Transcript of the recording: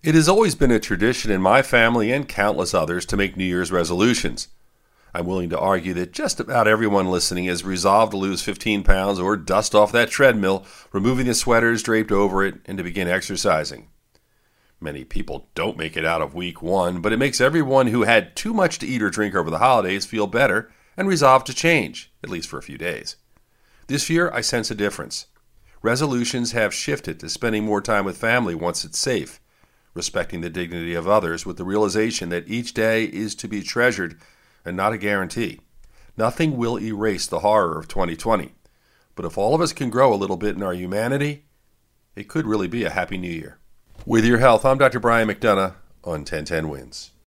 It has always been a tradition in my family and countless others to make New Year's resolutions. I'm willing to argue that just about everyone listening has resolved to lose 15 pounds or dust off that treadmill, removing the sweaters draped over it, and to begin exercising. Many people don't make it out of week one, but it makes everyone who had too much to eat or drink over the holidays feel better and resolve to change, at least for a few days. This year, I sense a difference. Resolutions have shifted to spending more time with family once it's safe, respecting the dignity of others with the realization that each day is to be treasured and not a guarantee. Nothing will erase the horror of 2020. But if all of us can grow a little bit in our humanity, it could really be a happy new year. With your health, I'm Dr. Brian McDonough on 1010 Wins.